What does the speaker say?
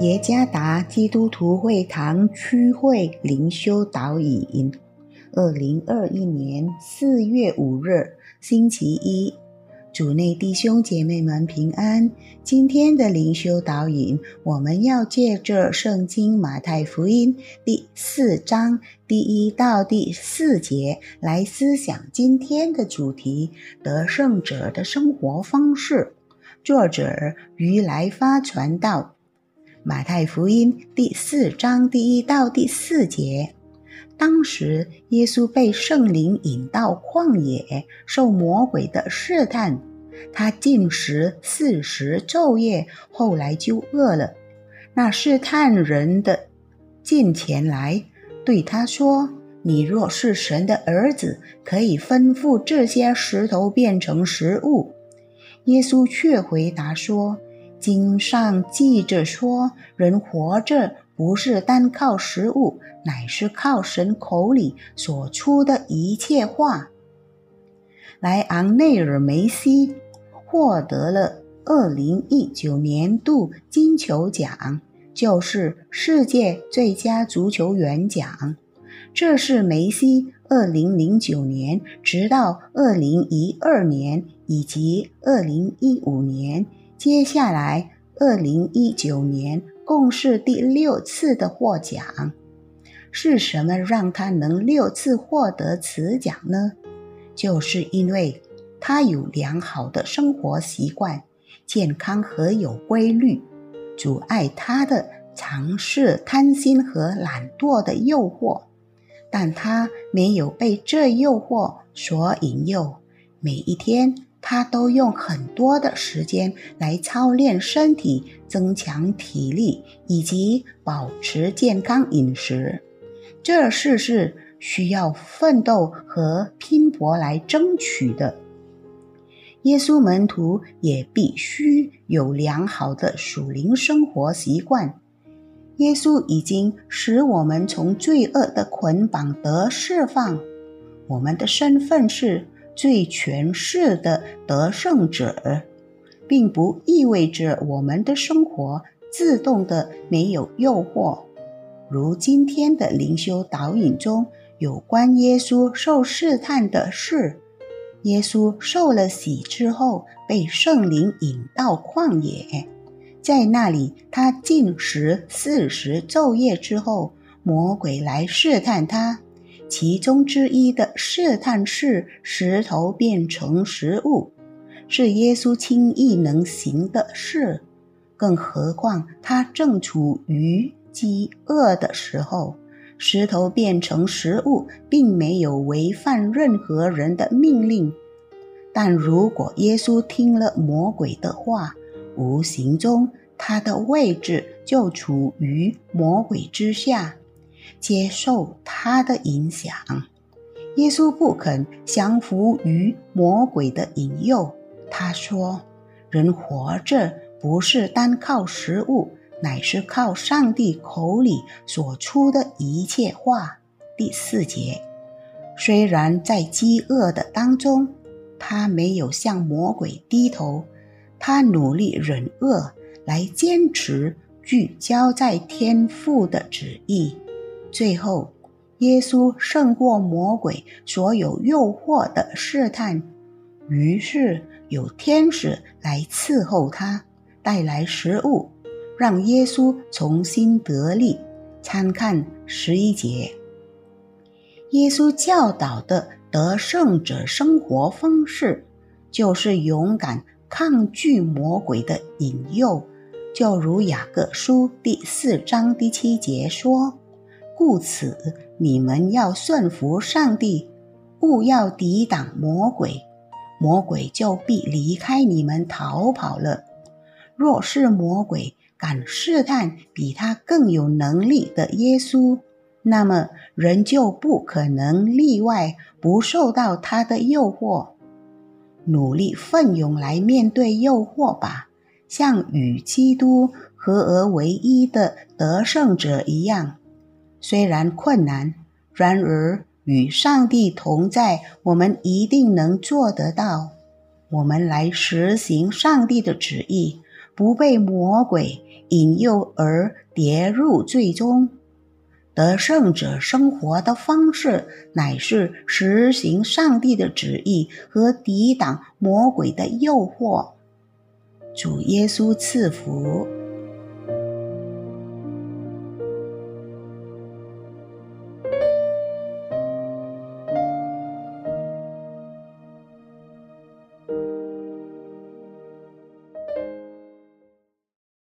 耶加达基督徒会堂区会灵修导引，二零二一年四月五日，星期一，主内弟兄姐妹们平安。今天的灵修导引，我们要借着圣经马太福音第四章第一到第四节来思想今天的主题：得胜者的生活方式。作者于来发传道。马太福音第四章第一到第四节，当时耶稣被圣灵引到旷野，受魔鬼的试探。他进食四十昼夜，后来就饿了。那试探人的近前来，对他说：“你若是神的儿子，可以吩咐这些石头变成食物。”耶稣却回答说。经上记着说，人活着不是单靠食物，乃是靠神口里所出的一切话。莱昂内尔·梅西获得了二零一九年度金球奖，就是世界最佳足球员奖。这是梅西二零零九年直到二零一二年以及二零一五年。接下来，二零一九年共是第六次的获奖。是什么让他能六次获得此奖呢？就是因为他有良好的生活习惯，健康和有规律。阻碍他的尝试贪心和懒惰的诱惑，但他没有被这诱惑所引诱。每一天。他都用很多的时间来操练身体、增强体力以及保持健康饮食，这事是需要奋斗和拼搏来争取的。耶稣门徒也必须有良好的属灵生活习惯。耶稣已经使我们从罪恶的捆绑得释放，我们的身份是。最权势的得胜者，并不意味着我们的生活自动的没有诱惑。如今天的灵修导引中有关耶稣受试探的事：耶稣受了洗之后，被圣灵引到旷野，在那里他进食四十昼夜之后，魔鬼来试探他。其中之一的试探是石头变成食物，是耶稣轻易能行的事。更何况他正处于饥饿的时候，石头变成食物并没有违反任何人的命令。但如果耶稣听了魔鬼的话，无形中他的位置就处于魔鬼之下。接受他的影响，耶稣不肯降服于魔鬼的引诱。他说：“人活着不是单靠食物，乃是靠上帝口里所出的一切话。”第四节，虽然在饥饿的当中，他没有向魔鬼低头，他努力忍饿，来坚持聚焦在天父的旨意。最后，耶稣胜过魔鬼所有诱惑的试探，于是有天使来伺候他，带来食物，让耶稣重新得力。参看十一节，耶稣教导的得胜者生活方式，就是勇敢抗拒魔鬼的引诱，就如雅各书第四章第七节说。故此，你们要顺服上帝，勿要抵挡魔鬼，魔鬼就必离开你们逃跑了。若是魔鬼敢试探比他更有能力的耶稣，那么人就不可能例外，不受到他的诱惑。努力奋勇来面对诱惑吧，像与基督合而为一的得胜者一样。虽然困难，然而与上帝同在，我们一定能做得到。我们来实行上帝的旨意，不被魔鬼引诱而跌入最终。得胜者生活的方式，乃是实行上帝的旨意和抵挡魔鬼的诱惑。主耶稣赐福。